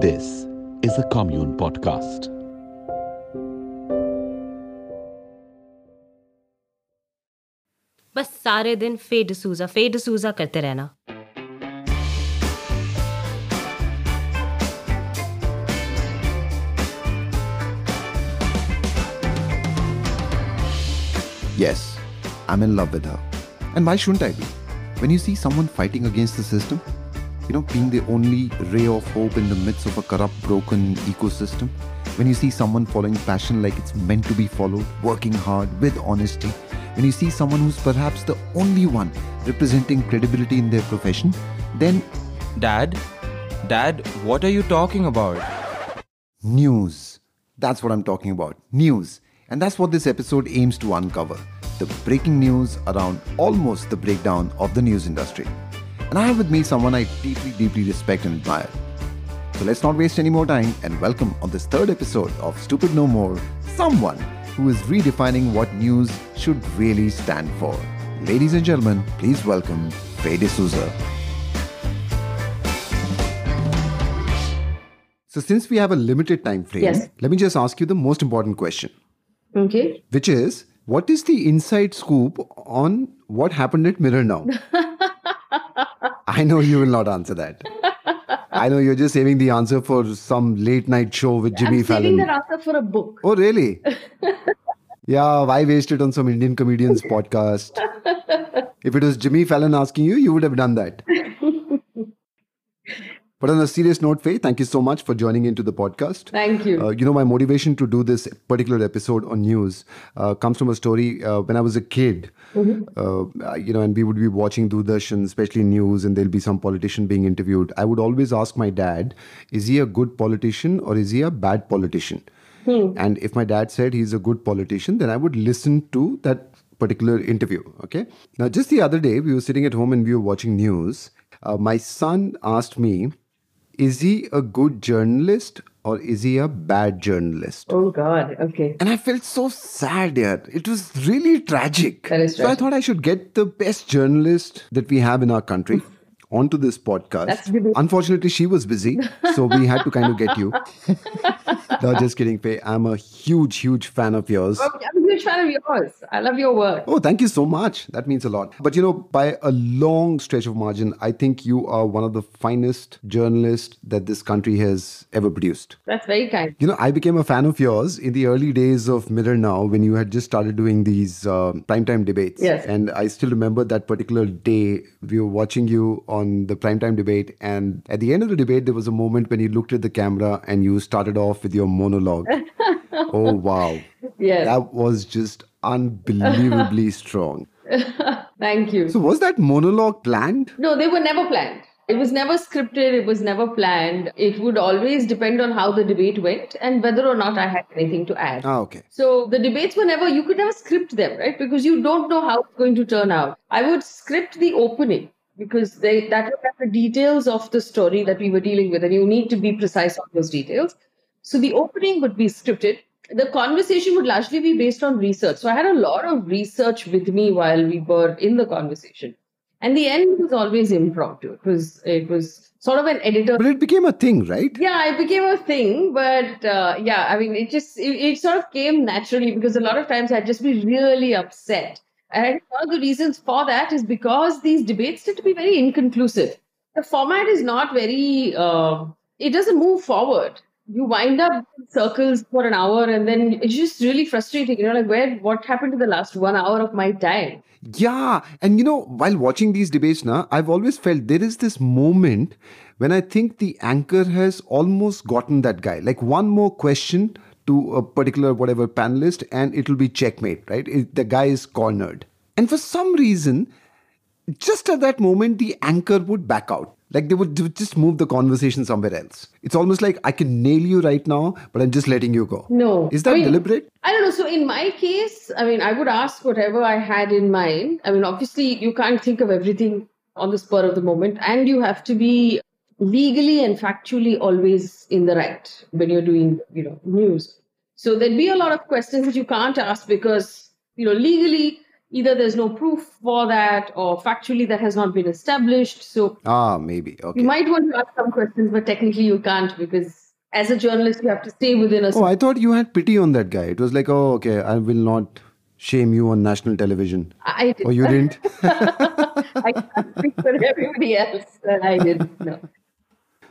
This is a Kommune podcast. बस सारे दिन फे डिसूजा फे डिसूजा करते रहना Yes, I'm in love with her. And why shouldn't I be? When you see someone fighting against the system, you know, being the only ray of hope in the midst of a corrupt, broken ecosystem, when you see someone following passion like it's meant to be followed, working hard with honesty, when you see someone who's perhaps the only one representing credibility in their profession, then Dad? Dad, what are you talking about? News. That's what I'm talking about. News. And that's what this episode aims to uncover the breaking news around almost the breakdown of the news industry. And I have with me someone I deeply, deeply respect and admire. So let's not waste any more time and welcome on this third episode of Stupid No More someone who is redefining what news should really stand for. Ladies and gentlemen, please welcome Faye D'Souza. So, since we have a limited time frame, Yes. let me just ask you the most important question, Okay. which is what is the inside scoop on what happened at Mirror Now? I know you will not answer that. I know you're just saving the answer for some late night show with Jimmy Fallon. I'm Fallon. saving that answer for a book. Oh, really? yeah, why waste it on some Indian comedian's podcast? If it was Jimmy Fallon asking you, you would have done that. But on a serious note, Faye, thank you so much for joining into the podcast. Thank you. Uh, you know, my motivation to do this particular episode on news uh, comes from a story uh, when I was a kid. Uh, you know, and we would be watching Doordarshan, especially news, and there'll be some politician being interviewed. I would always ask my dad, is he a good politician or is he a bad politician? And if my dad said he's a good politician, then I would listen to that particular interview. Okay. Now, just the other day, we were sitting at home and we were watching news. Uh, my son asked me, is he a good journalist or is he a bad journalist? oh God. Okay. And I felt so sad, yeah. It was really tragic. That is tragic. So I thought I should get the best journalist that we have in our country onto this podcast. Unfortunately, she was busy, so we had to kind of get you. no, just kidding, Faye. I'm a huge, huge fan of yours. Oh, I'm a huge fan of yours. I love your work. Oh, thank you so much. That means a lot. But you know, by a long stretch of margin, I think you are one of the finest journalists that this country has ever produced. That's very kind. You know, I became a fan of yours in the early days of Mirror Now when you had just started doing these uh, primetime debates. Yes. And I still remember that particular day we were watching you on the primetime debate. And at the end of the debate, there was a moment when you looked at the camera and you started off with your monologue. oh, wow. Yes. That was just unbelievably strong. Thank you. So, was that monologue planned? no, they were never planned. It was never scripted. It was never planned. It would always depend on how the debate went and whether or not I had anything to add. Ah, okay. So the debates were never, you could never script them, right? Because you don't know how it's going to turn out. I would script the opening because they that would have the details of the story that we were dealing with, and you need to be precise on those details. So the opening would be scripted. The conversation would largely be based on research. So I had a lot of research with me while we were in the conversation. And the end was always impromptu. It was it was sort of an editor But it became a thing, right? yeah it became a thing but uh, yeah i mean it just it, it sort of came naturally because a lot of times i'd just be really upset and one of the reasons for that is because these debates tend to be very inconclusive the format is not very uh, it doesn't move forward you wind up in circles for an hour and then it's just really frustrating you know like where what happened to the last one hour of my time Yeah, and you know, while watching these debates now, I've always felt there is this moment when I think the anchor has almost gotten that guy. Like one more question to a particular whatever panelist, and it'll be checkmate, right? It- the guy is cornered. And for some reason, just at that moment, the anchor would back out. Like they would, they would just move the conversation somewhere else. It's almost like I can nail you right now, but I'm just letting you go. No. Is that I mean, deliberate? I don't know. So in my case, I mean, I would ask whatever I had in mind. I mean, obviously, you can't think of everything on the spur of the moment, and you have to be legally and factually always in the right when you're doing, you know, news. So there'd be a lot of questions that you can't ask because, you know, legally either there's no proof for that or factually that has not been established. So Ah, maybe. Okay. you might want to ask some questions, but technically you can't because as a journalist you have to stay within a. Oh, I thought you had pity on that guy. It was like, oh, okay, I will not shame you on national television. I did. Oh, you didn't? I can't speak for everybody else, and I didn't. No.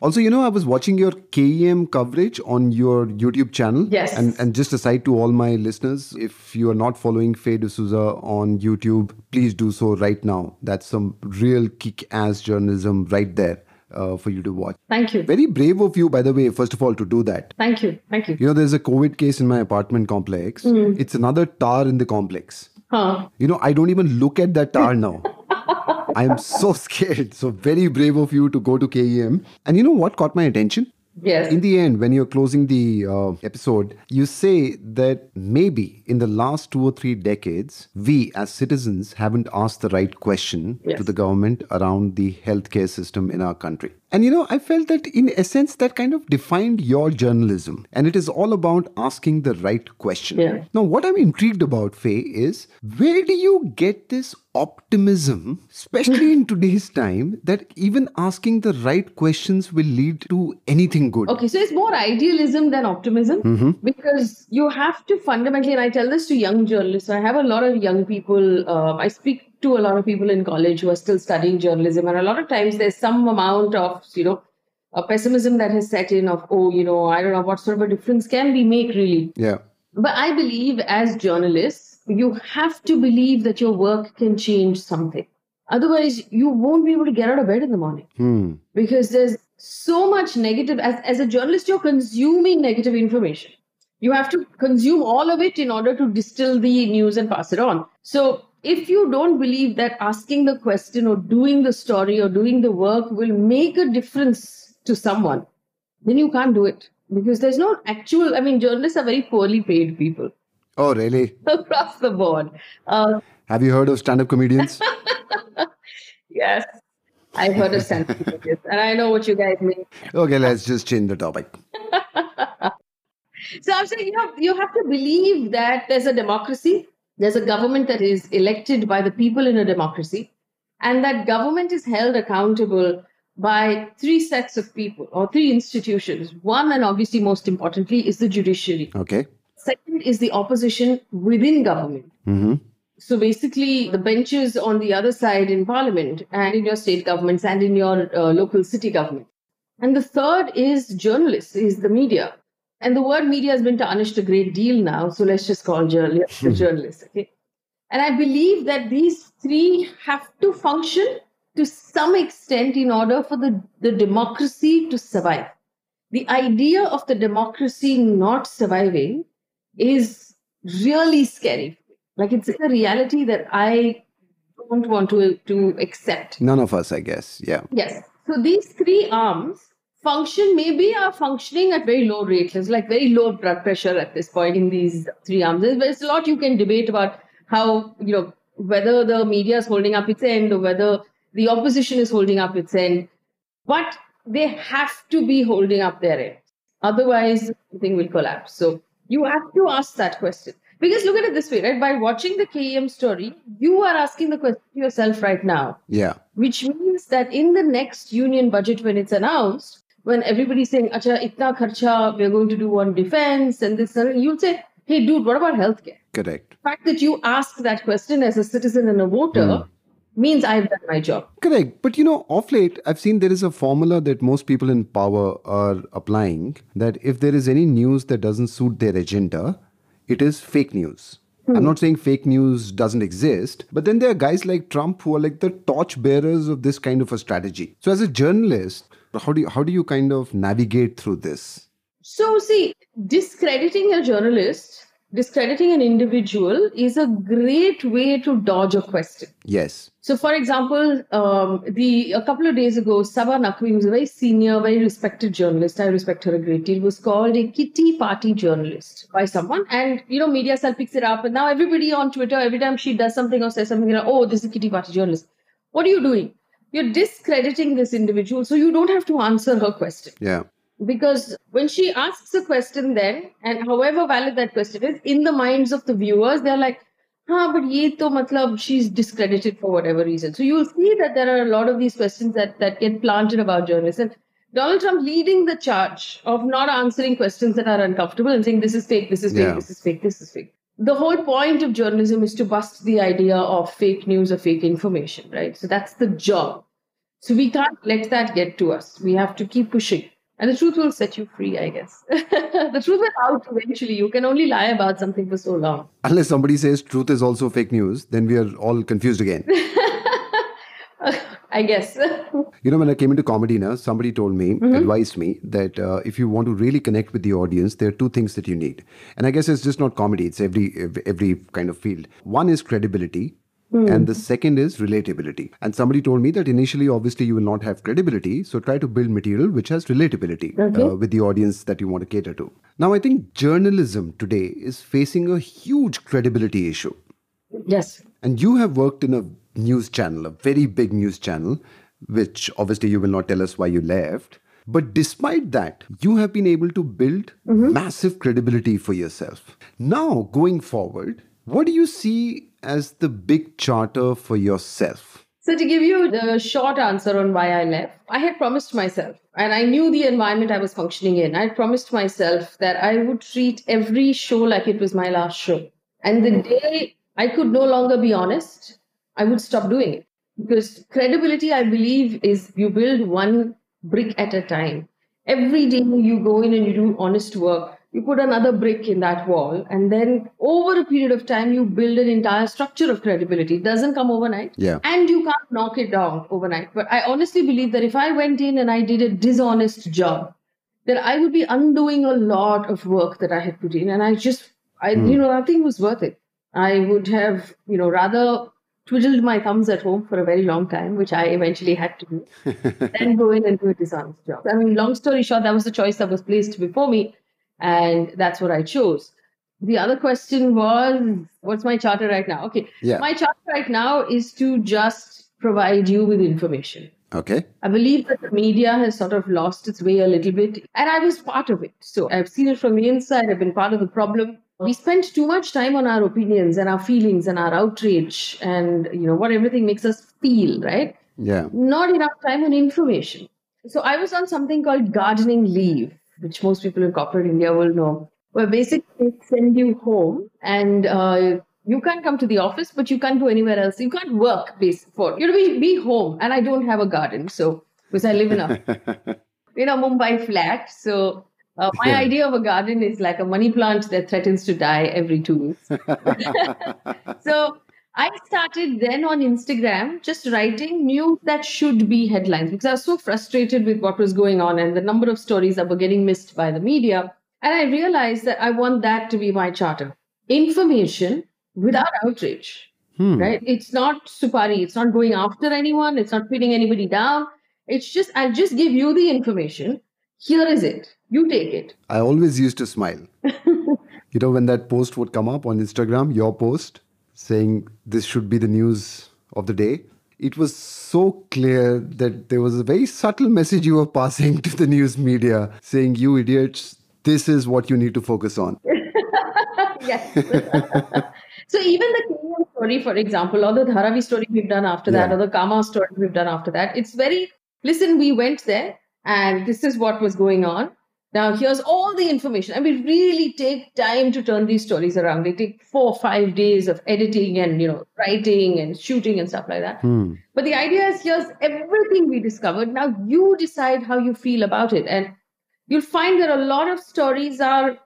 Also, you know, I was watching your KEM coverage on your YouTube channel. Yes. And, and just aside to all my listeners, if you are not following Faye D'Souza on YouTube, please do so right now. That's some real kick ass journalism right there uh, for you to watch. Thank you. Very brave of you, by the way, first of all, to do that. Thank you. Thank you. You know, there's a COVID case in my apartment complex. It's another tar in the complex. Huh. You know, I don't even look at that tar now. I am so scared. So very brave of you to go to KEM. And you know what caught my attention? Yes. In the end, when you're closing the uh, episode, you say that maybe in the last two or three decades, we as citizens haven't asked the right question Yes. to the government around the healthcare system in our country. And you know, I felt that in essence, that kind of defined your journalism. And it is all about asking the right question. Yeah. Now, what I'm intrigued about, Faye, is where do you get this optimism, especially in today's time, that even asking the right questions will lead to anything good? Okay, so it's more idealism than optimism because you have to fundamentally, and I tell this to young journalists. I have a lot of young people. Uh, I speak to a lot of people in college who are still studying journalism, and a lot of times there's some amount of you know a pessimism that has set in of oh you know I don't know what sort of a difference can we make really. Yeah. But I believe as journalists, you have to believe that your work can change something. Otherwise, you won't be able to get out of bed in the morning Hmm. because there's so much negative as, as a journalist you're consuming negative information you have to consume all of it in order to distill the news and pass it on so if you don't believe that asking the question or doing the story or doing the work will make a difference to someone then you can't do it because there's no actual i mean journalists are very poorly paid people Oh, really? across the board uh, Have you heard of stand up comedians? yes i've heard of stand up comedians, and i know what you guys mean okay, let's just change the topic. So I'm saying you have, you have to believe that there's a democracy, there's a government that is elected by the people in a democracy, and that government is held accountable by three sets of people or three institutions. One, and obviously most importantly, is the judiciary. Okay. Second is the opposition within government. Mm-hmm. So basically, the benches on the other side in parliament and in your state governments and in your uh, local city government. And the third is journalists, is the media. And the word media has been tarnished a great deal now. So let's just call journal- hmm. journalists. Okay. And I believe that these three have to function to some extent in order for the, the democracy to survive. The idea of the democracy not surviving is really scary. Like it's a reality that I don't want to, to accept. None of us, I guess. Yeah. Yes. So these three arms function maybe are uh, functioning at very low rates. There's like very low blood pressure at this point in these three arms. There's, a lot you can debate about how, you know, whether the media is holding up its end or whether the opposition is holding up its end. But they have to be holding up their end. Otherwise, the thing will collapse. So you have to ask that question. Because look at it this way, right? By watching the KEM story, you are asking the question to yourself right now Yeah. which means that in the next union budget when it's announced when everybody's saying acha itna kharcha we're going to do on defense and this and you'll say hey dude what about healthcare Correct. the fact that you ask that question as a citizen and a voter hmm. means i've done my job Correct. But you know, off late, I've seen there is a formula that most people in power are applying that if there is any news that doesn't suit their agenda, it is fake news. Hmm. I'm not saying fake news doesn't exist, but then there are guys like Trump who are like the torch bearers of this kind of a strategy. So, as a journalist, how do you, how do you kind of navigate through this? so see discrediting a journalist discrediting an individual is a great way to dodge a question Yes. So, for example, um, the a couple of days ago, Saba Naqvi, who's a very senior, very respected journalist, I respect her a great deal, was called a kitty party journalist by someone. And, you know, media cell picks it up. And now everybody on Twitter, every time she does something or says something, you know, oh, this is a kitty party journalist. What are you doing? You're discrediting this individual, so you don't have to answer her question Yeah. because when she asks a question then and however valid that question is in the minds of the viewers they're like हाँ, but ye to matlab she's discredited for whatever reason. So you'll see that there are a lot of these questions that, that get planted about journalists. And Donald Trump leading the charge of not answering questions that are uncomfortable and saying this is fake, this is fake, Yeah. this is fake, this is fake. The whole point of journalism is to bust the idea of fake news or fake information, right? So that's the job. So we can't let that get to us. We have to keep pushing. And the truth will set you free, I guess. the truth will out eventually. You can only lie about something for so long. Unless somebody says truth is also fake news, then we are all confused again. I guess. You know, when I came into comedy now, somebody told me, advised me that uh, if you want to really connect with the audience, there are two things that you need. And I guess it's just not comedy; it's every every kind of field. One is credibility. And the second is relatability. And somebody told me that initially, obviously, you will not have credibility. So try to build material which has relatability Okay. uh, with the audience that you want to cater to. Now, I think journalism today is facing a huge credibility issue. yes. And you have worked in a news channel, a very big news channel, which obviously you will not tell us why you left. But despite that, you have been able to build mm-hmm. massive credibility for yourself. Now, going forward, what do you see as the big charter for yourself? So, to give you the short answer on why I left, I had promised myself, and I knew the environment I was functioning in. I had promised myself that I would treat every show like it was my last show. And the day I could no longer be honest, I would stop doing it. Because credibility, I believe, is you build one brick at a time. Every day you go in and you do honest work, you put another brick in that wall, and then over a period of time, you build an entire structure of credibility. It doesn't come overnight. Yeah. And you can't knock it down overnight. But I honestly believe that if I went in and I did a dishonest job, that I would be undoing a lot of work that I had put in. And I just, I, you hmm. know, nothing was worth it. I would have, you know, rather twiddled my thumbs at home for a very long time, which I eventually had to do, than go in and do a dishonest job. I mean, long story short, that was the choice that was placed before me. And that's what I chose. The other question was, what's my charter right now? Okay. Yeah. My charter right now is to just provide you with information. Okay. I believe that the media has sort of lost its way a little bit, and I was part of it. So I've seen it from the inside. I've been part of the problem. We spend too much time on our opinions and our feelings and our outrage and you know what everything makes us feel, right? Yeah. Not enough time on information. So I was on something called gardening leave, which most people in corporate India will know, where basically they send you home and uh, you can't come to the office, but you can't go anywhere else. You can't work basically for you know be, be home. And I don't have a garden, so because I live in a you know Mumbai flat. So uh, my Yeah. idea of a garden is like a money plant that threatens to die every two weeks. so I started then on Instagram just writing news that should be headlines because I was so frustrated with what was going on and the number of stories that were getting missed by the media. And I realized that I want that to be my charter information without outrage. Hmm. Right? It's not supari, it's not going after anyone, it's not putting anybody down. It's just, I'll just give you the information. Here is it. You take it. I always used to smile. you know, when that post would come up on Instagram, your post saying this should be the news of the day, it was so clear that there was a very subtle message you were passing to the news media saying, You idiots, this is what you need to focus on. yes. so even the Kenyan story, for example, or the Dharavi story we've done after that, Yeah. or the Kama story we've done after that, it's very listen, we went there and this is what was going on. Now here's all the information. And we really take time to turn these stories around. They take four or five days of editing and you know writing and shooting and stuff like that. Hmm. But the idea is here's everything we discovered. Now you decide how you feel about it. And you'll find that a lot of stories are,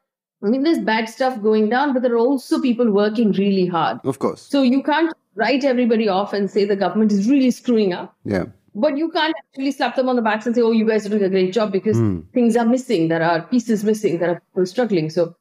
I mean, there's bad stuff going down, but there are also people working really hard. Of course. So you can't write everybody off and say the government is really screwing up. Yeah. But you can't actually slap them on the backs and say, oh, you guys are doing a great job because Hmm. things are missing. There are pieces missing. There are people struggling. So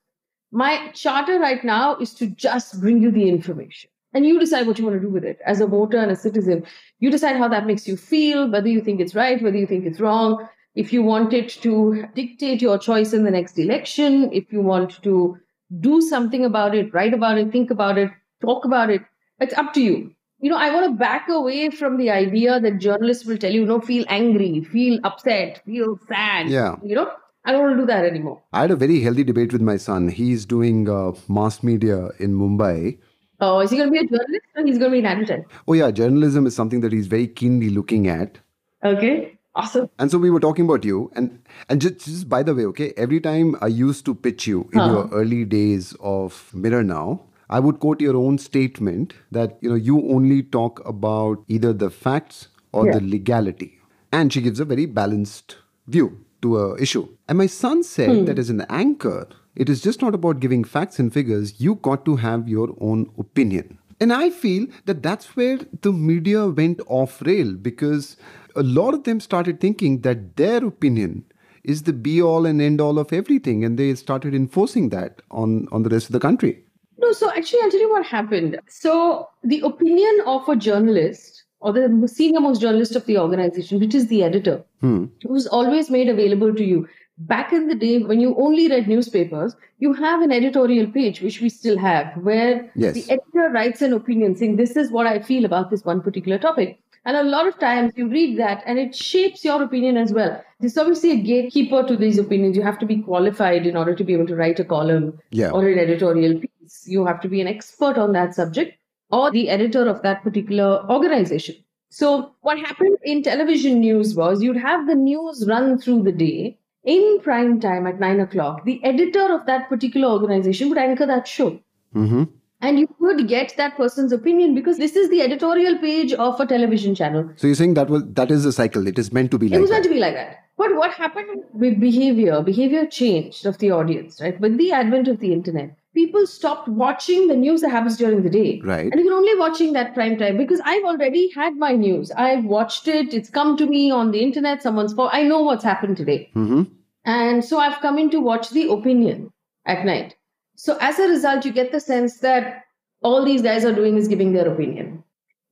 my charter right now is to just bring you the information. And you decide what you want to do with it as a voter and a citizen. You decide how that makes you feel, whether you think it's right, whether you think it's wrong. If you want it to dictate your choice in the next election, if you want to do something about it, write about it, think about it, talk about it, it's up to you. You know, I want to back away from the idea that journalists will tell you, no, feel angry, feel upset, feel sad. Yeah. You know, I don't want to do that anymore. I had a very healthy debate with my son. He's doing uh, mass media in Mumbai. Oh, is he going to be a journalist or he's going to be an advertiser? Oh, yeah, journalism is something that he's very keenly looking at. Okay, awesome. And so we were talking about you, and and just, just by the way, okay, every time I used to pitch you in your early days of Mirror Now, I would quote your own statement that you know you only talk about either the facts or the legality, and she gives a very balanced view to a issue. And my son said hmm. that as an anchor, it is just not about giving facts and figures. You got to have your own opinion. And I feel that that's where the media went off rail because a lot of them started thinking that their opinion is the be all and end all of everything. And they started enforcing that on, on the rest of the country. No, so actually, I'll tell you what happened. So, the opinion of a journalist or the senior most journalist of the organization, which is the editor, hmm. who's always made available to you. Back in the day, when you only read newspapers, you have an editorial page, which we still have, where Yes. the editor writes an opinion saying, This is what I feel about this one particular topic. And a lot of times you read that and it shapes your opinion as well. There's obviously a gatekeeper to these opinions. You have to be qualified in order to be able to write a column Yeah. or an editorial piece. You have to be an expert on that subject or the editor of that particular organization. So, what happened in television news was you'd have the news run through the day in prime time at nine o'clock. The editor of that particular organization would anchor that show. Mm-hmm. And you could get that person's opinion because this is the editorial page of a television channel. So you're saying that was that is a cycle. It is meant to be It like was meant to be like that. But what happened with behavior? Behavior changed of the audience, right? With the advent of the internet, people stopped watching the news that happens during the day. Right. And you're only watching that prime time because I've already had my news. I've watched it. It's come to me on the internet. Someone's, po- I know what's happened today. Mm-hmm. And so I've come in to watch the opinion at night. So as a result, you get the sense that all these guys are doing is giving their opinion.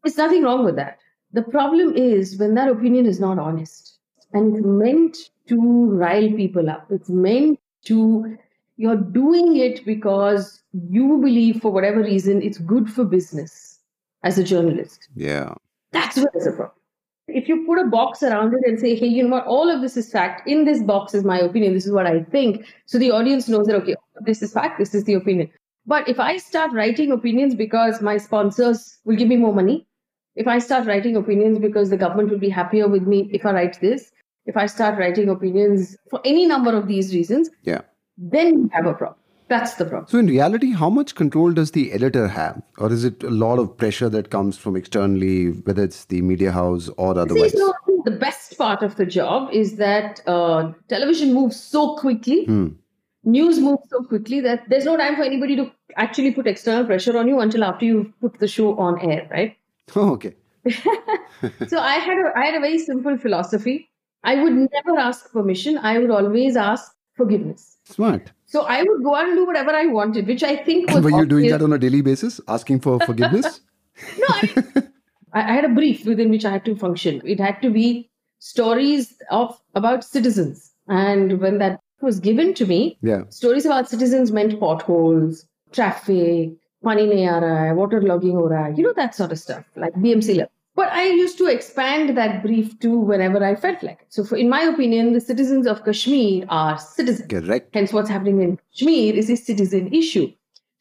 There's nothing wrong with that. The problem is when that opinion is not honest and it's meant to rile people up. It's meant to, you're doing it because you believe for whatever reason it's good for business as a journalist. Yeah. That's where there's a problem. If you put a box around it and say, hey, you know what, all of this is fact. In this box is my opinion. This is what I think. So the audience knows that, okay, this is fact. This is the opinion. But if I start writing opinions because my sponsors will give me more money, if I start writing opinions because the government will be happier with me if I write this, if I start writing opinions for any number of these reasons, Yeah. Then you have a problem. That's the problem. So in reality, how much control does the editor have, or is it a lot of pressure that comes from externally, whether it's the media house or See, otherwise? so the best part of the job is that uh, television moves so quickly, news moves so quickly that there's no time for anybody to actually put external pressure on you until after you've put the show on air, right? Oh, okay. so I had a I had a very simple philosophy. I would never ask permission. I would always ask forgiveness. Smart. So I would go out and do whatever I wanted, which I think was were you doing that on a daily basis, asking for forgiveness? No, I, I I had a brief within which I had to function. It had to be stories of about citizens, and when that was given to me, yeah. stories about citizens meant potholes, traffic, pani nahi aa raha hai, water logging ho raha hai, you know that sort of stuff, like BMC level. But I used to expand that brief to whenever I felt like it. So, for, in my opinion, the citizens of Kashmir are citizens. Correct. Hence, what's happening in Kashmir is a citizen issue.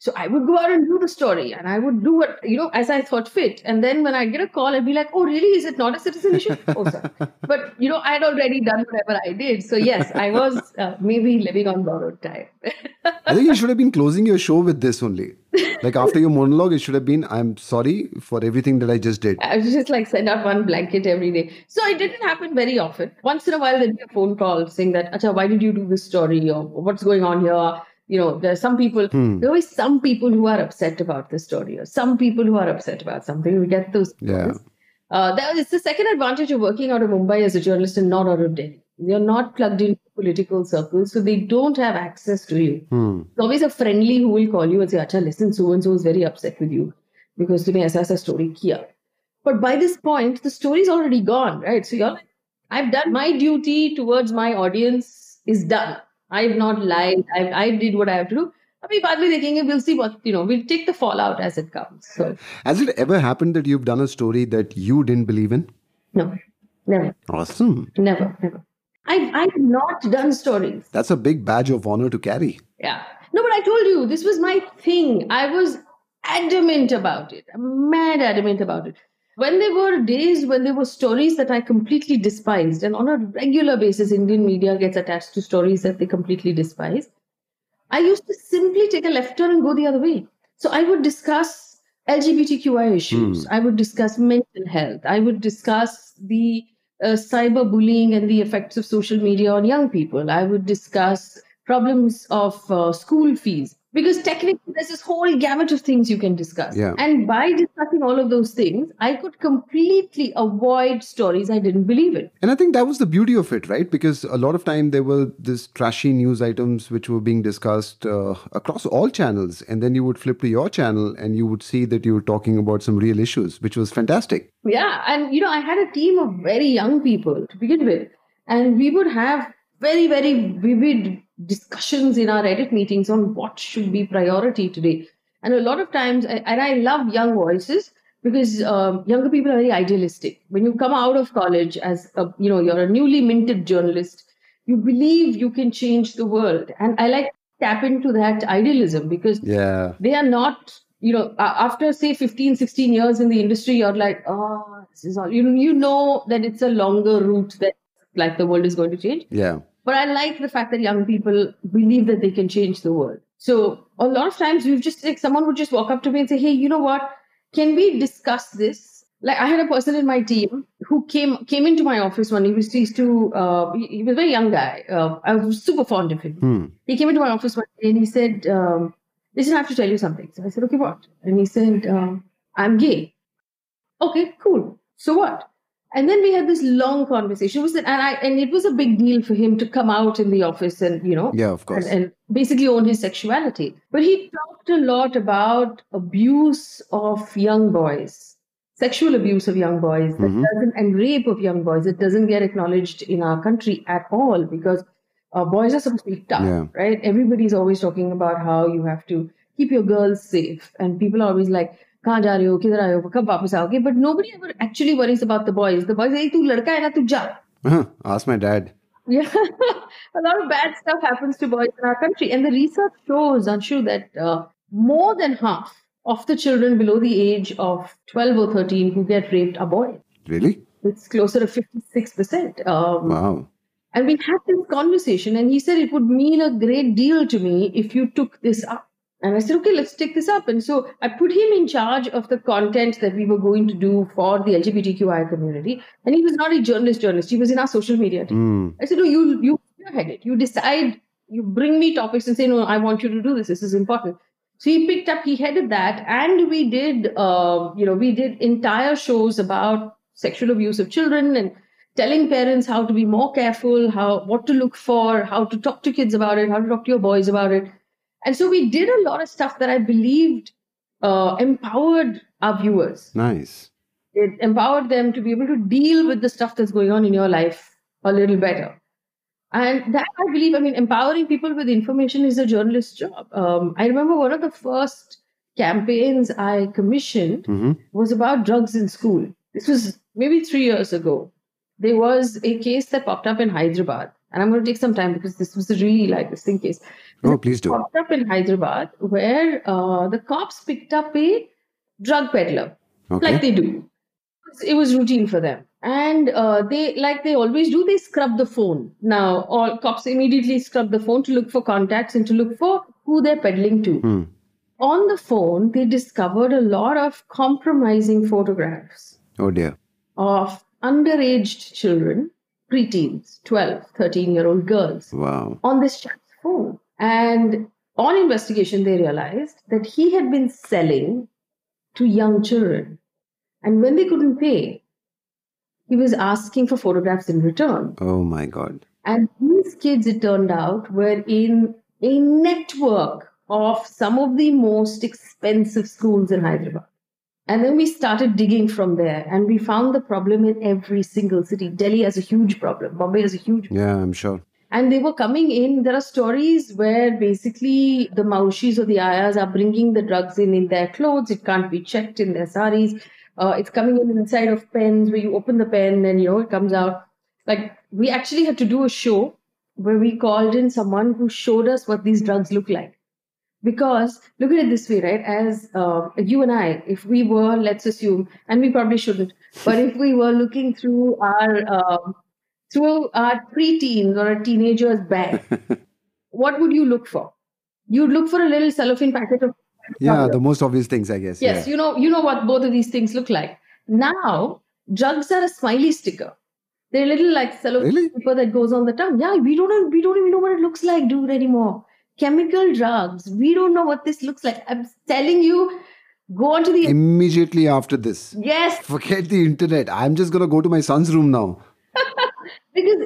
So I would go out and do the story and I would do what, you know, as I thought fit. And then when I get a call, I'd be like, oh, really? Is it not a citizen issue? oh, sorry. But, you know, I had already done whatever I did. So, yes, I was uh, maybe living on borrowed time. I think you should have been closing your show with this only. Like after your monologue, it should have been, I'm sorry for everything that I just did. I was just like send out one blanket every day. So it didn't happen very often. Once in a while, there'd be a phone call saying that, Acha, why did you do this story? Or what's going on here? you know, there are some people, hmm. there are always some people who are upset about the story or some people who are upset about something. We get those. Yeah. Uh, that is the second advantage of working out of Mumbai as a journalist and not out of Delhi. You're not plugged into political circles, so they don't have access to you. Hmm. Always a friendly who will call you and say, Acha, listen, so and so is very upset with you because you aisa aisa story kiya. But by this point, the story's already gone, right? So you're like, I've done my duty towards my audience is done. I've not lied. I, I did what I have to do. अभी बाद में देखेंगे, we'll see what, you know, we'll take the fallout as it comes. So, Has it ever happened that you've done a story that you didn't believe in? no, never, Awesome. never, never. I've, I've not done stories. That's a big badge of honor to carry. Yeah. No, but I told you this was my thing. I was adamant about it. I'm mad adamant about it. When there were days when there were stories that I completely despised, and on a regular basis, Indian media gets attached to stories that they completely despise. I used to simply take a left turn and go the other way. So I would discuss LGBTQI issues. I would discuss mental health. I would discuss the uh, cyberbullying and the effects of social media on young people. I would discuss problems of uh, school fees because technically there's this whole gamut of things you can discuss. Yeah. And by discussing all of those things, I could completely avoid stories I didn't believe in. And I think that was the beauty of it, right? Because a lot of time there were this trashy news items which were being discussed uh, across all channels, and then you would flip to your channel and you would see that you were talking about some real issues, which was fantastic. Yeah, and you know, I had a team of very young people to begin with, and we would have very, very vivid discussions in our edit meetings on what should be priority today. And a lot of times, and I love young voices because um, younger people are very idealistic. When you come out of college as a, you know, you're a newly minted journalist, you believe you can change the world, and I like to tap into that idealism because Yeah. they are not you know after say 15 16 years in the industry you're like oh this is all you know you know that it's a longer route that like the world is going to change Yeah. But i like the fact that young people believe that they can change the world so a lot of times we've just like someone would just walk up to me and say hey you know what can we discuss this like i had a person in my team who came came into my office one he was used to uh, he, he was a very young guy uh, i was super fond of him Hmm. he came into my office one day and he said, um, Listen, I have to tell you something. So I said, Okay, what? And he said, um, I'm gay. Okay, cool. So what? And then we had this long conversation. It was and I and it was a big deal for him to come out in the office and you know Yeah, of course. and, and basically own his sexuality. But he talked a lot about abuse of young boys, sexual abuse of young boys, that Mhm. doesn't, and rape of young boys. It doesn't get acknowledged in our country at all because uh, boys are supposed to be tough, Yeah. right? Everybody's always talking about how you have to keep your girls safe, and people are always like. कहाँ जा रहे हो किधर आए हो कब वापस आओगे but nobody ever actually worries about the boys the boys say तू लड़का है ना तू जा Uh-huh. Ask my dad. yeah, a lot of bad stuff happens to boys in our country. And the research shows, Anshu, that uh, more than half of the children below the age of 12 or 13 who get raped are boys. Really? It's closer to 56%. Um, Wow. And we had this conversation, and he said it would mean a great deal to me if you took this up. And I said, okay, let's take this up. And so I put him in charge of the content that we were going to do for the LGBTQI community. And he was not a journalist, journalist. He was in our social media team. Hmm. I said, no, you you spearhead it. You decide. You bring me topics and say, no, I want you to do this. This is important. So he picked up. He headed that, and we did. Uh, you know, we did entire shows about sexual abuse of children and telling parents how to be more careful, how what to look for, how to talk to kids about it, how to talk to your boys about it. And so we did a lot of stuff that I believed uh, empowered our viewers Nice. it empowered them to be able to deal with the stuff that's going on in your life a little better. And that I believe, I mean, empowering people with information is a journalist's job. Um, I remember one of the first campaigns I commissioned hmm was about drugs in school. This was maybe three years ago. There was a case that popped up in Hyderabad. And I'm going to take some time because this was a really like this thing case. Oh, please do. Popped up in Hyderabad where uh, the cops picked up a drug peddler Okay. like they do. It was routine for them. And uh, they, like they always do, they scrub the phone. Now, all cops immediately scrub the phone to look for contacts and to look for who they're peddling to. Hmm. On the phone, they discovered a lot of compromising photographs Oh dear. of underage children, preteens, 12, 13 year old girls Wow. on this chap's phone. And on investigation, they realized that he had been selling to young children. And when they couldn't pay, he was asking for photographs in return. Oh my God. And these kids, it turned out, were in a network of some of the most expensive schools in Hyderabad. And then we started digging from there, and we found the problem in every single city. Delhi has a huge problem, Bombay has a huge Yeah, I'm sure. And they were coming in. There are stories where basically the maushis or the ayahs are bringing the drugs in in their clothes. It can't be checked in their saris. Uh, it's coming in inside of pens where you open the pen and you know it comes out. Like we actually had to do a show where we called in someone who showed us what these drugs look like. Because look at it this way, right? As uh, you and I, if we were, let's assume, and we probably shouldn't, but if we were looking through our um, through our preteens or a teenager's bag, what would you look for? You'd look for a little cellophane packet of Yeah, the most obvious things, I guess. Yes, yeah. you know, you know what both of these things look like. Now, drugs are a smiley sticker. They're little like cellophane Really? paper that goes on the tongue. Yeah, we don't we don't even know what it looks like, dude, anymore. Chemical drugs. We don't know what this looks like. I'm telling you, go on to the Immediately after this, yes, forget the internet. I'm just gonna go to my son's room now. Because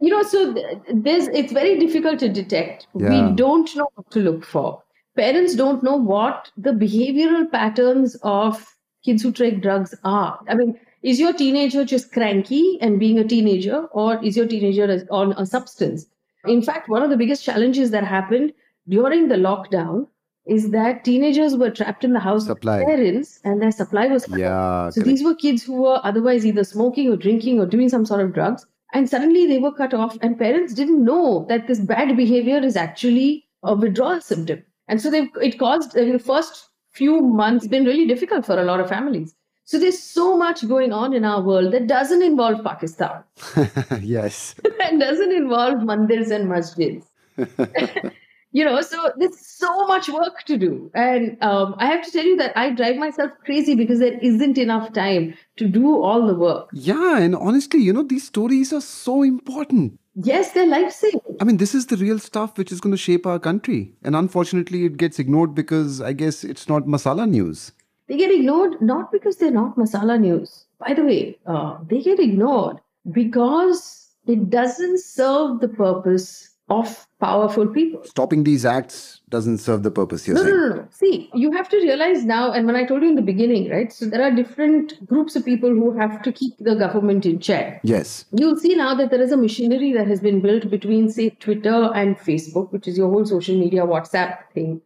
you know so th- there's it's very difficult to detect Yeah. we don't know what to look for parents don't know what the behavioral patterns of kids who take drugs are i mean is your teenager just cranky and being a teenager or is your teenager on a substance in fact one of the biggest challenges that happened during the lockdown is that teenagers were trapped in the house Supply. with parents and their supply was cut. Yeah, So correct. these were kids who were otherwise either smoking or drinking or doing some sort of drugs. And suddenly they were cut off, and parents didn't know that this bad behavior is actually a withdrawal symptom. And so they, it caused, I mean, the first few months been really difficult for a lot of families. So there's so much going on in our world that doesn't involve Pakistan, yes. that doesn't involve mandirs and masjids. you know, so there's so much work to do. And um, I have to tell you that I drive myself crazy because there isn't enough time to do all the work. Yeah, and honestly, you know, these stories are so important. Yes, they're life saving. I mean, this is the real stuff which is going to shape our country. And unfortunately, it gets ignored because I guess it's not masala news. They get ignored not because they're not masala news. By the way, uh, they get ignored because it doesn't serve the purpose of powerful people. Stopping these acts doesn't serve the purpose you're No, no, saying. no, no. See, you have to realize now, and when I told you in the beginning, right? So there are different groups of people who have to keep the government in check. Yes. You'll see now that there is a machinery that has been built between, say, Twitter and Facebook, which is your whole social media WhatsApp thing.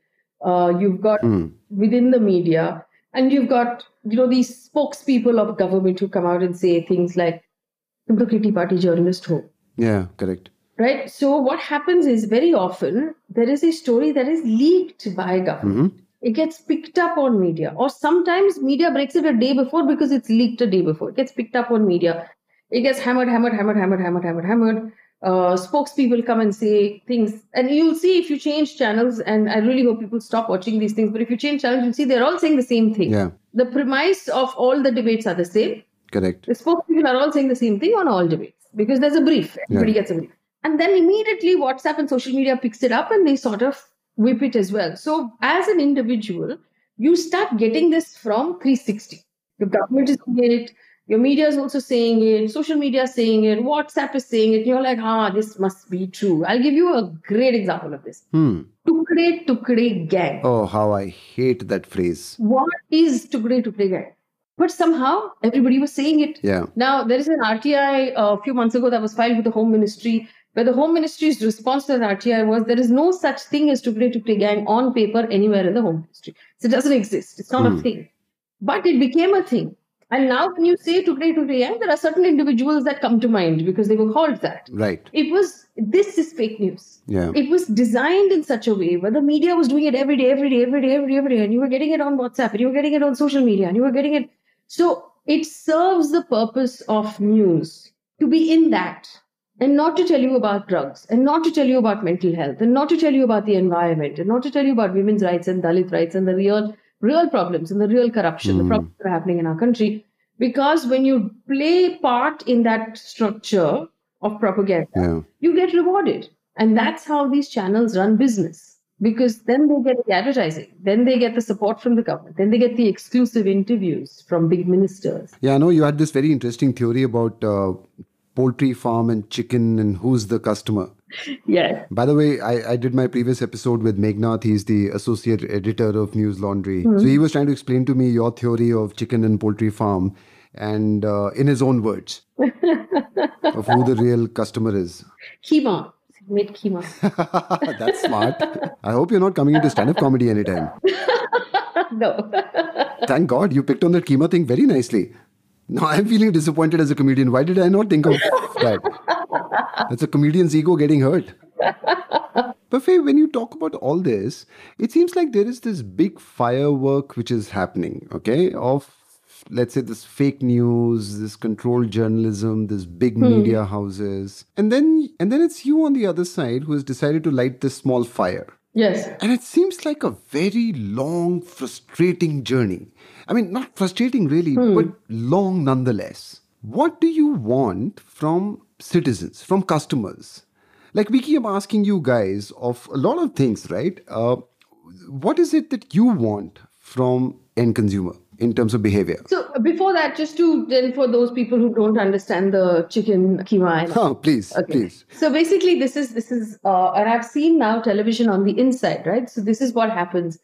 Uh, you've got within the media, and you've got you know these spokespeople of government who come out and say things like, "तुम तो kitty party journalist हो." Yeah, correct. right? So what happens is very often there is a story that is leaked by government. It gets picked up on media, or sometimes media breaks it a day before because it's leaked a day before. It gets picked up on media. It gets hammered, hammered, hammered, hammered, hammered, hammered, hammered. Uh, spokespeople come and say things, and you'll see if you change channels. And I really hope people stop watching these things. But if you change channels, you'll see they're all saying the same thing. Yeah, The premise of all the debates are the same. correct. The spokespeople are all saying the same thing on all debates because there's a brief. Everybody gets a brief. And then immediately WhatsApp and social media picks it up and they sort of whip it as well. So as an individual, you start getting this from 360. Your government is saying it, your media is also saying it, social media is saying it, WhatsApp is saying it. You're like, ah, this must be true. I'll give you a great example of this. Hmm. Tukde Tukde Gang. Oh, how I hate that phrase. What is Tukde Tukde Gang? But somehow everybody was saying it. Yeah. Now, there is an RTI uh, a few months ago that was filed with the Home Ministry, where the Home Ministry's response to that RTI was there is no such thing as Tukde Tukde Gang on paper anywhere in the Home Ministry. So it doesn't exist. It's not a hmm. thing. But it became a thing. And now, when you say Tukde Tukde Gang, there are certain individuals that come to mind because they were called that. Right. It was, this is fake news. Yeah. It was designed in such a way where the media was doing it every day, every day, every day, every day, every day, and you were getting it on WhatsApp, and you were getting it on social media, and you were getting it. So it serves the purpose of news to be in that and not to tell you about drugs and not to tell you about mental health and not to tell you about the environment and not to tell you about women's rights and Dalit rights and the real real problems and the real corruption, the problems that are happening in our country. Because when you play part in that structure of propaganda, Yeah. you get rewarded. And that's how these channels run business. Because then they get the advertising, then they get the support from the government, then they get the exclusive interviews from big ministers. Yeah, I know you had this very interesting theory about uh, poultry farm and chicken and who's the customer. Yes. By the way, I, I did my previous episode with Meghnad. He's the associate editor of News Laundry. So he was trying to explain to me your theory of chicken and poultry farm and uh, in his own words of who the real customer is. Keema. Made keema. That's smart. I hope you're not coming into stand up comedy anytime. no. Thank God you picked on that Keema thing very nicely. Now I'm feeling disappointed as a comedian. Why did I not think of that? That's a comedian's ego getting hurt. But Faye, when you talk about all this, it seems like there is this big firework which is happening, okay, of let's say this fake news, this controlled journalism, this big hmm. media houses. And then and then it's you on the other side who has decided to light this small fire. Yes. And it seems like a very long, frustrating journey. I mean, not frustrating really, but long nonetheless. What do you want from citizens, from customers? Like we keep asking you guys of a lot of things, right? Uh, what is it that you want from end consumer in terms of behavior? So before that, just to then for those people who don't understand the chicken keema Oh, please, Okay. please. So basically, this is this is, uh, and I've seen now television on the inside, right? So this is what happens.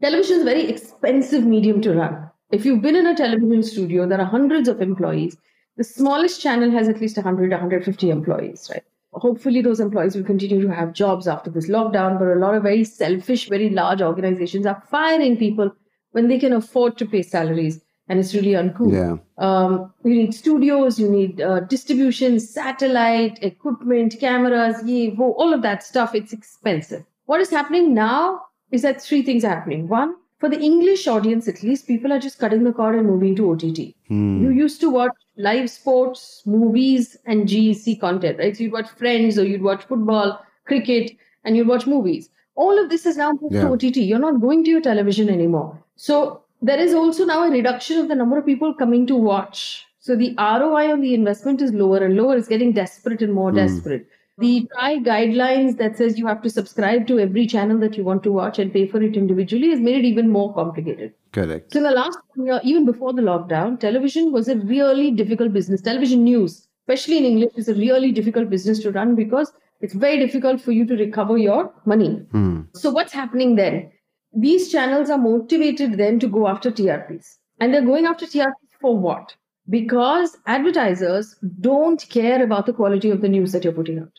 Television is a very expensive medium to run. If you've been in a television studio, there are hundreds of employees. The smallest channel has at least 100, 150 employees, right? Hopefully, those employees will continue to have jobs after this lockdown. But a lot of very selfish, very large organizations are firing people when they can afford to pay salaries, and it's really uncool. Yeah. Um, you need studios, you need uh, distribution, satellite, equipment, cameras, all of that stuff. It's expensive. What is happening now is that three things are happening. One, for the English audience, at least, people are just cutting the cord and moving to OTT. Hmm. You used to watch live sports, movies, and GEC content, right? So you'd watch Friends or you'd watch football, cricket, and you'd watch movies. All of this is now moved Yeah. to OTT. You're not going to your television anymore. So there is also now a reduction of the number of people coming to watch. So the ROI on the investment is lower and lower. It's getting desperate and more hmm. desperate. The mm-hmm. TRAI guidelines that says you have to subscribe to every channel that you want to watch and pay for it individually has made it even more complicated. Correct. So in the last year, even before the lockdown, television was a really difficult business. Television news, especially in English, is a really difficult business to run because it's very difficult for you to recover your money. Hmm. So what's happening then? These channels are motivated then to go after TRPs. And they're going after TRPs for what? Because advertisers don't care about the quality of the news that you're putting out.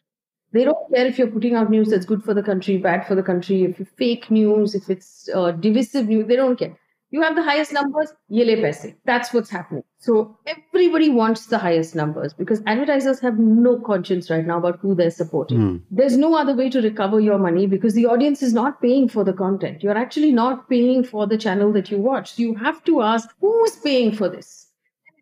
They don't care if you're putting out news that's good for the country, bad for the country, if it's fake news, if it's uh, divisive news, they don't care. You have the highest numbers, yele paise. That's what's happening. So everybody wants the highest numbers because advertisers have no conscience right now about who they're supporting. There's no other way to recover your money because the audience is not paying for the content. You're actually not paying for the channel that you watch. So you have to ask who's paying for this?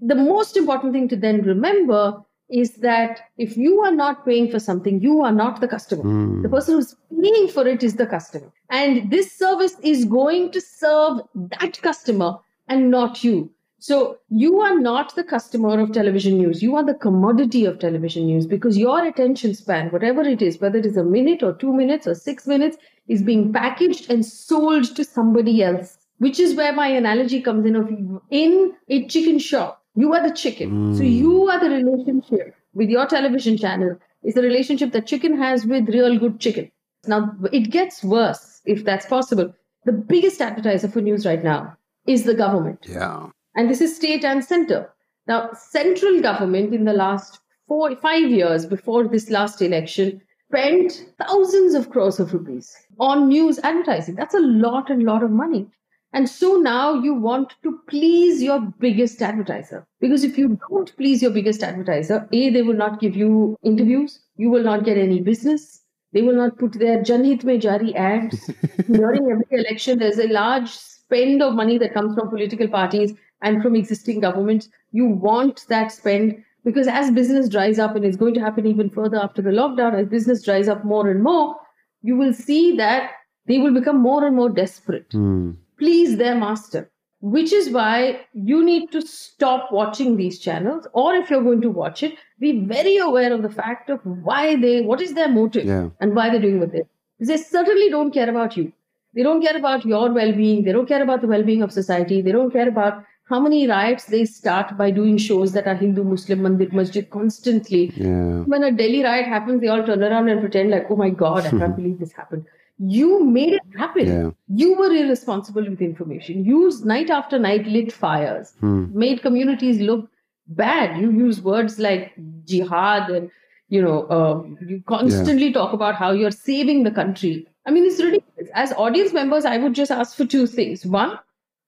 the most important thing to then remember is that if you are not paying for something, you are not the customer. Hmm. The person who's paying for it is the customer. And this service is going to serve that customer and not you. So you are not the customer of television news. You are the commodity of television news because your attention span, whatever it is, whether it is a minute or two minutes or six minutes, is being packaged and sold to somebody else. Which is where my analogy comes in of in a chicken shop. You are the chicken. So hmm. you are the relationship with your television channel is the relationship that chicken has with real good chicken. Now it gets worse if that's possible. The biggest advertiser for news right now is the government. Yeah. And this is state and center. Now, central government in the last four, five years before this last election spent thousands of crores of rupees on news advertising. That's a lot and lot of money. And so now you want to please your biggest advertiser. Because if you don't please your biggest advertiser, A, they will not give you interviews, you will not get any business, they will not put their Janhit Mein Jari ads. During every election, there's a large spend of money that comes from political parties and from existing governments. You want that spend because as business dries up, and it's going to happen even further after the lockdown, as business dries up more and more, you will see that they will become more and more desperate hmm. Please their master which is why you need to stop watching these channels or if you're going to watch it be very aware of the fact of why they what is their motive Yeah. and why they're doing what they because they certainly don't care about you they don't care about your well-being they don't care about the well-being of society they don't care about how many riots they start by doing shows that are hindu muslim mandir masjid constantly Yeah. when a Delhi riot happens, they all turn around and pretend like, oh my God, I can't believe this happened. You made it happen. Yeah. You were irresponsible with information. You night after night lit fires, made communities look bad. You use words like jihad and, you know, um, you constantly talk about how you're saving the country. I mean, it's ridiculous. As audience members, I would just ask for two things. One,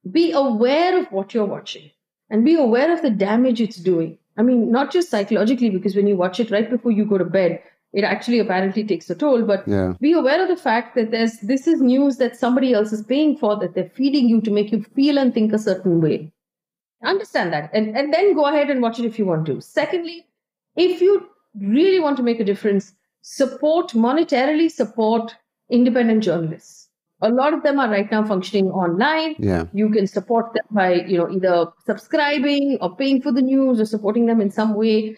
be aware of what you're watching and be aware of the damage it's doing. I mean, not just psychologically, because when you watch it right before you go to bed, it actually apparently takes a toll. But Yeah. be aware of the fact that there's this is news that somebody else is paying for that they're feeding you to make you feel and think a certain way. Understand that, and and then go ahead and watch it if you want to. Secondly, if you really want to make a difference, support monetarily support independent journalists. A lot of them are right now functioning online. Yeah. You can support them by, you know, either subscribing or paying for the news or supporting them in some way.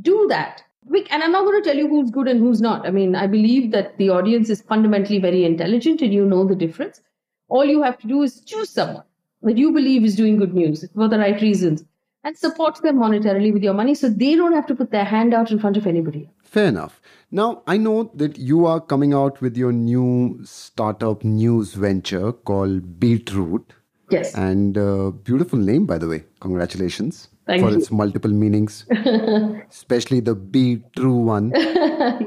Do that. And I'm not going to tell you who's good and who's not. I mean, I believe that the audience is fundamentally very intelligent and you know the difference. All you have to do is choose someone that you believe is doing good news for the right reasons and support them monetarily with your money so they don't have to put their hand out in front of anybody. Fair enough. Now, I know that you are coming out with your new startup news venture called Beetroot. Yes. And uh, beautiful name, by the way. Congratulations Thank for you. its multiple meanings, especially the Be True one.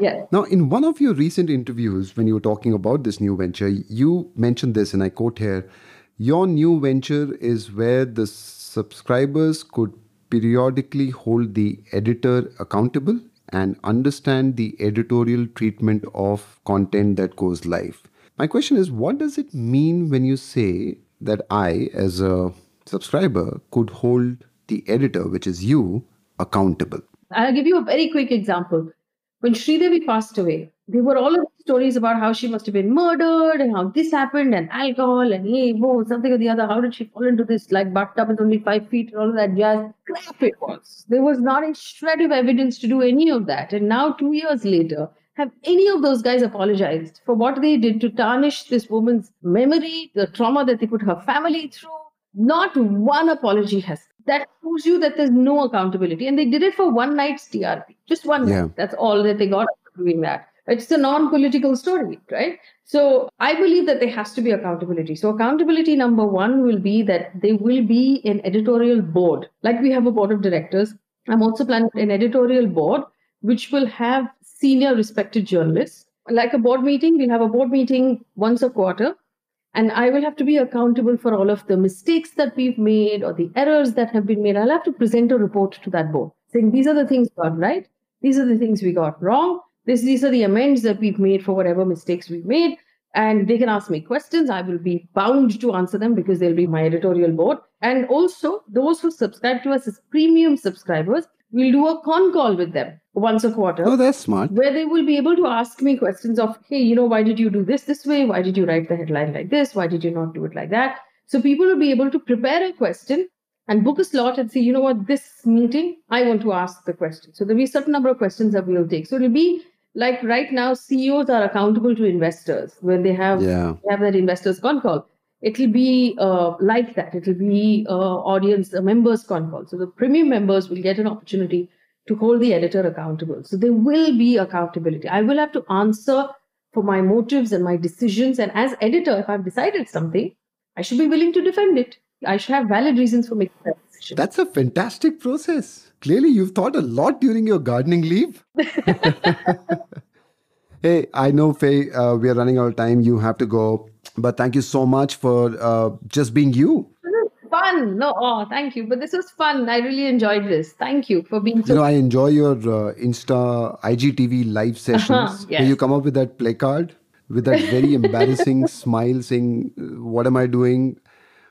yes. Now, in one of your recent interviews, when you were talking about this new venture, you mentioned this, and I quote here Your new venture is where the subscribers could periodically hold the editor accountable and understand the editorial treatment of content that goes live. My question is what does it mean when you say that I, as a subscriber, could hold the editor, which is you, accountable? I'll give you a very quick example. When Sridevi passed away, there were all of these stories about how she must have been murdered and how this happened and alcohol and hey, whoa, something or the other. How did she fall into this like bathtub is only five feet and all of that jazz? Crap it was. There was not a shred of evidence to do any of that. And now, two years later, have any of those guys apologized for what they did to tarnish this woman's memory, the trauma that they put her family through? Not one apology has. That shows you that there's no accountability. And they did it for one night's TRP. Just one Yeah. night. That's all that they got doing that. It's a non-political story, right? So I believe that there has to be accountability. So accountability number one will be that there will be an editorial board. Like we have a board of directors. I'm also planning an editorial board which will have senior respected journalists. Like a board meeting, we'll have a board meeting once a quarter and I will have to be accountable for all of the mistakes that we've made or the errors that have been made. I'll have to present a report to that board saying these are the things we got right, these are the things we got wrong, this, these are the amends that we've made for whatever mistakes we've made. And they can ask me questions. I will be bound to answer them because they'll be my editorial board. And also, those who subscribe to us as premium subscribers, we'll do a con call with them once a quarter Oh, that's smart. where they will be able to ask me questions of, hey, you know, why did you do this this way? Why did you write the headline like this? Why did you not do it like that? So people will be able to prepare a question and book a slot and say, you know what, this meeting, I want to ask the question. So there'll be a certain number of questions that we'll take. So it'll be like right now, CEOs are accountable to investors when they have Yeah. they have that investors con call. It'll be uh, like that. It'll be uh, audience, a members con call. So the premium members will get an opportunity to hold the editor accountable. So there will be accountability. I will have to answer for my motives and my decisions. And as editor, if I've decided something, I should be willing to defend it. I should have valid reasons for making that decision. That's a fantastic process. Clearly, you've thought a lot during your gardening leave. hey, I know, Faye, uh, we are running out of time. You have to go. But thank you so much for uh, just being you. This is fun. No, oh, thank you. But this was fun. I really enjoyed this. Thank you for being so. You know, I enjoy your uh, Insta IGTV live sessions Uh-huh, where you come up with that play card with that very embarrassing smile saying, What am I doing?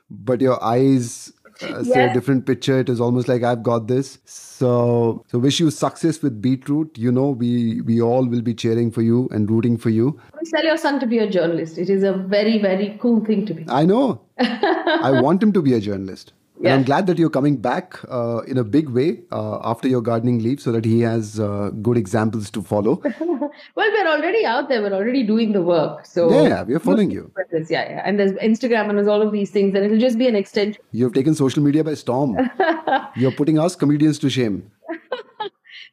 But your eyes uh, say a different picture. It is almost like I've got this. So, so wish you success with Beetroot. You know, we we all will be cheering for you and rooting for you. Tell your son to be a journalist. It is a very, very cool thing to be. I know. I want him to be a journalist. And I'm glad that you're coming back uh, in a big way uh, after your gardening leave so that he has uh, good examples to follow. Well, we're already out there. We're already doing the work. So Yeah, yeah, we're following you. Yeah, yeah. And there's Instagram and there's all of these things, and it'll just be an extension. You've taken social media by storm. You're putting us comedians to shame.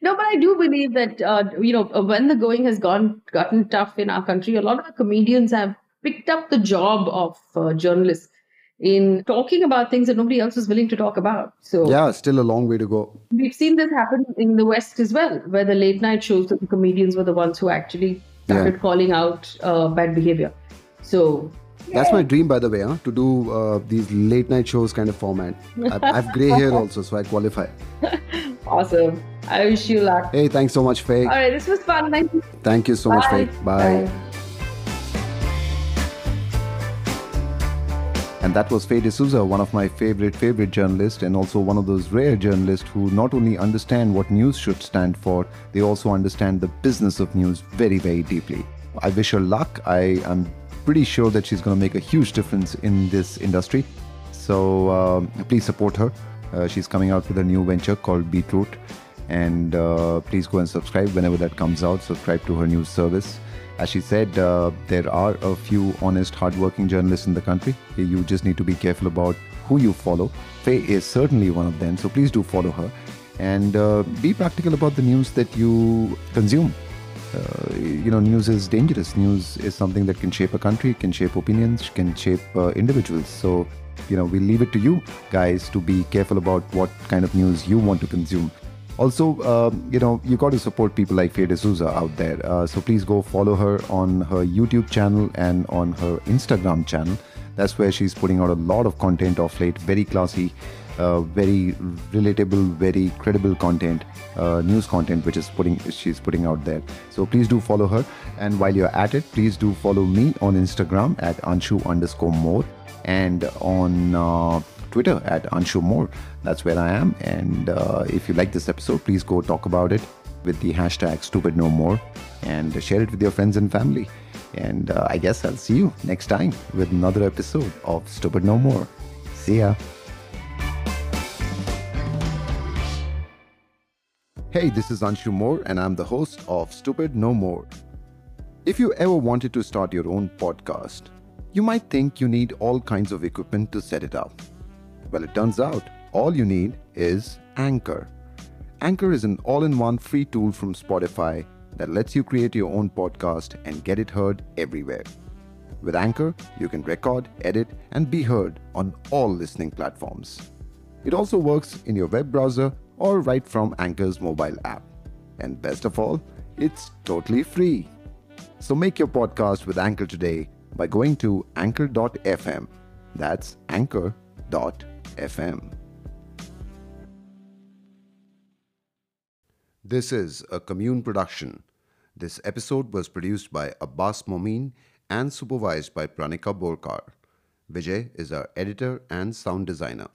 No, but I do believe that uh, you know when the going has gone gotten tough in our country, a lot of the comedians have picked up the job of uh, journalists in talking about things that nobody else was willing to talk about. So Yeah, still a long way to go. we've seen this happen in the West as well, where the late night shows the comedians were the ones who actually started Yeah. calling out uh, bad behavior. So That's my dream, by the way, huh? to do uh, these late night shows kind of format. I, I have grey hair also, so I qualify. awesome. I wish you luck. Hey, thanks so much, Faye. All right, this was fun. Thank you. Thank you so much, Bye. Faye. Bye. And that was Faye D'Souza, one of my favorite, favorite journalists, and also one of those rare journalists who not only understand what news should stand for, they also understand the business of news very, very deeply. I wish her luck. I am pretty sure that she's going to make a huge difference in this industry. So um, please support her. Uh, she's coming out with a new venture called Beetroot. And uh, please go and subscribe whenever that comes out. Subscribe to her news service. As she said, uh, there are a few honest, hardworking journalists in the country. You just need to be careful about who you follow. Faye is certainly one of them, so please do follow her. And uh, be practical about the news that you consume. Uh, you know, news is dangerous. News is something that can shape a country, can shape opinions, can shape uh, individuals. So, you know, we leave it to you guys to be careful about what kind of news you want to consume. Also, um, you know, you got to support people like Faye D'Souza out there. Uh, so please go follow her on her YouTube channel and on her Instagram channel. That's where she's putting out a lot of content of late. Very classy, uh, very relatable, very credible content, uh, news content, which is putting she's putting out there. So please do follow her. And while you're at it, please do follow me on Instagram at anshu underscore more and on uh, Twitter at Anshu Mor. That's where I am. And uh, if you like this episode, please go talk about it with the hashtag Stupid No More and share it with your friends and family. And uh, I guess I'll see you next time with another episode of Stupid No More. See ya. Hey, this is Anshu Mor, and I'm the host of Stupid No More. If you ever wanted to start your own podcast, you might think you need all kinds of equipment to set it up. Well, it turns out all you need is Anchor. Anchor is an all in one free tool from Spotify that lets you create your own podcast and get it heard everywhere. With Anchor, you can record, edit, and be heard on all listening platforms. It also works in your web browser or right from Anchor's mobile app. And best of all, it's totally free. So make your podcast with Anchor today by going to anchor.fm. That's anchor.fm. This is a Kommune production. This episode was produced by Abbas Momin and supervised by Pranika Borkar. Vijay is our editor and sound designer.